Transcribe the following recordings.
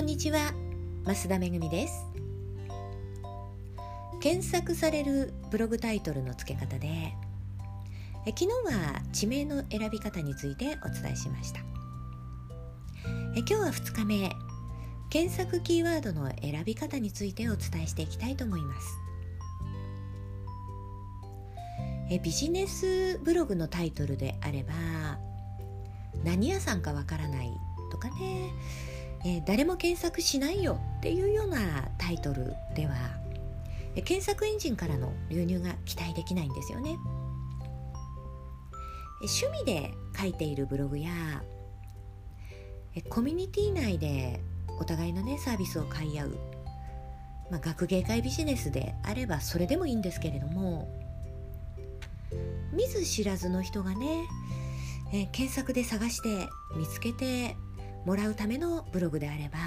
こんにちは。増田めぐみです。検索されるブログタイトルの付け方でえ昨日は地名の選び方についてお伝えしました。え今日は2日目検索キーワードの選び方についてお伝えしていきたいと思います。えビジネスブログのタイトルであれば何屋さんかわからないとかね、えー、誰も検索しないよっていうようなタイトルでは、え検索エンジンからの流入が期待できないんですよね。え趣味で書いているブログやえコミュニティ内でお互いのねサービスを買い合う、まあ、学芸会ビジネスであればそれでもいいんですけれども見ず知らずの人がねえー、検索で探して見つけてもらうためのブログであれば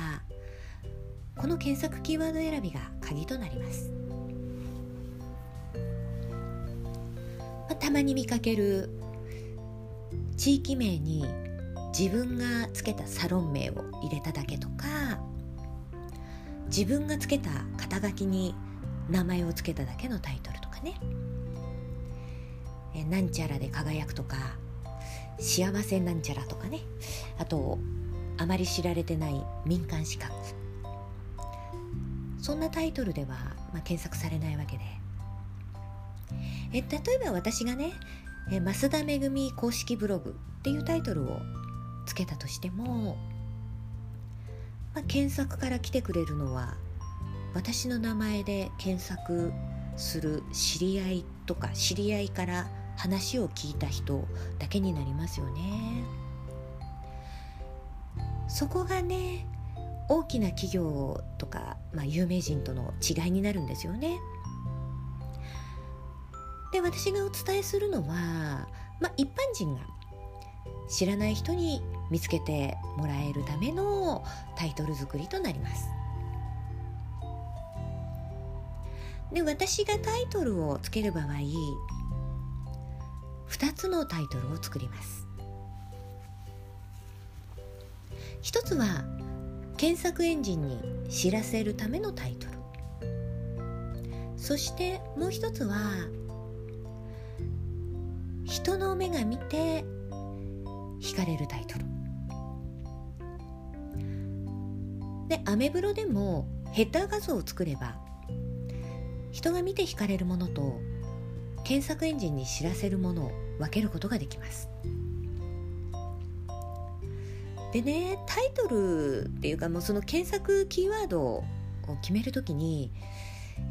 この検索キーワード選びが鍵となります、まあ、たまに見かける地域名に自分がつけたサロン名を入れただけとか自分がつけた肩書きに名前をつけただけのタイトルとかね。えなんちゃらで輝くとか幸せなんちゃらとかね。あとあまり知られてない民間資格。そんなタイトルでは、まあ、検索されないわけで。え例えば私がね「え増田めぐみ公式ブログ」っていうタイトルをつけたとしても、まあ、検索から来てくれるのは私の名前で検索する知り合いとか知り合いから話を聞いた人だけになりますよね。そこがね大きな企業とか、まあ、有名人との違いになるんですよね。で私がお伝えするのは、まあ、一般人が知らない人に見つけてもらえるためのタイトル作りとなります。で私がタイトルをつける場合2つのタイトルを作ります。一つは検索エンジンに知らせるためのタイトル。そしてもう一つは人の目が見て惹かれるタイトル。でアメブロでもヘッダー画像を作れば人が見て惹かれるものと検索エンジンに知らせるものを分けることができます。でねタイトルっていうかもうその検索キーワードを決めるときに、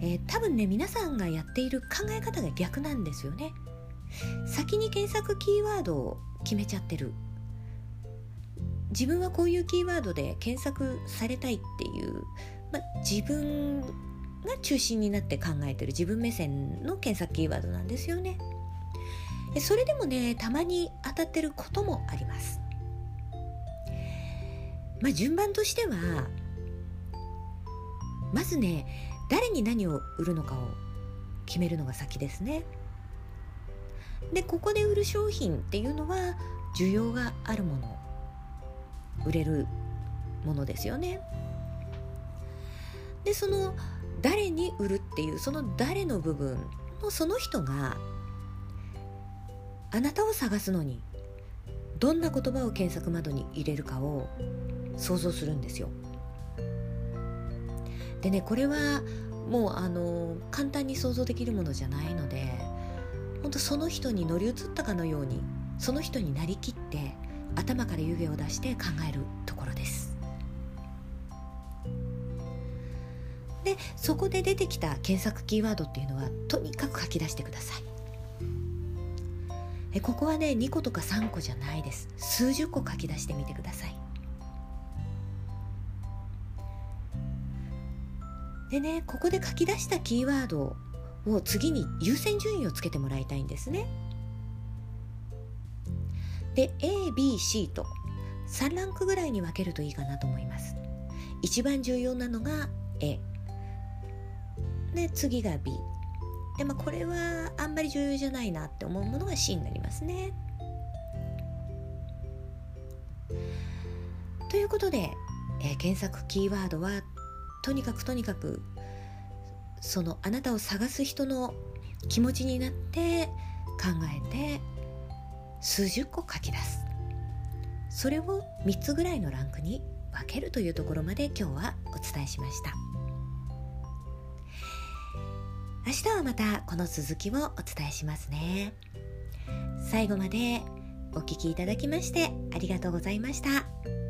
えー、多分ね皆さんがやっている考え方が逆なんですよね。先に検索キーワードを決めちゃってる。自分はこういうキーワードで検索されたいっていう、ま、自分が中心になって考えてる。自分目線の検索キーワードなんですよね。それでもねたまに当たってることもあります。まあ順番としてはまずね誰に何を売るのかを決めるのが先ですね。でここで売る商品っていうのは需要があるもの売れるものですよね。でその誰に売るっていうその誰の部分のその人があなたを探すのにどんな言葉を検索窓に入れるかを想像するんですよ。でねこれはもうあの簡単に想像できるものじゃないので本当その人に乗り移ったかのようにその人になりきって頭から湯気を出して考えるところです。でそこで出てきた検索キーワードっていうのはとにかく書き出してください。えここはね2個とか3個じゃないです数十個書き出してみてくださいでねここで書き出したキーワードを次に優先順位をつけてもらいたいんですね。で ABC と3ランクぐらいに分けるといいかなと思います。一番重要なのが A で次が B でまあこれはあんまり重要じゃないなって思うものが C になりますね。ということでえー、検索キーワードはとにかくとにかくそのあなたを探す人の気持ちになって考えて数十個書き出す。それを3つぐらいのランクに分けるというところまで今日はお伝えしました。明日はまたこの続きをお伝えしますね。最後までお聴きいただきましてありがとうございました。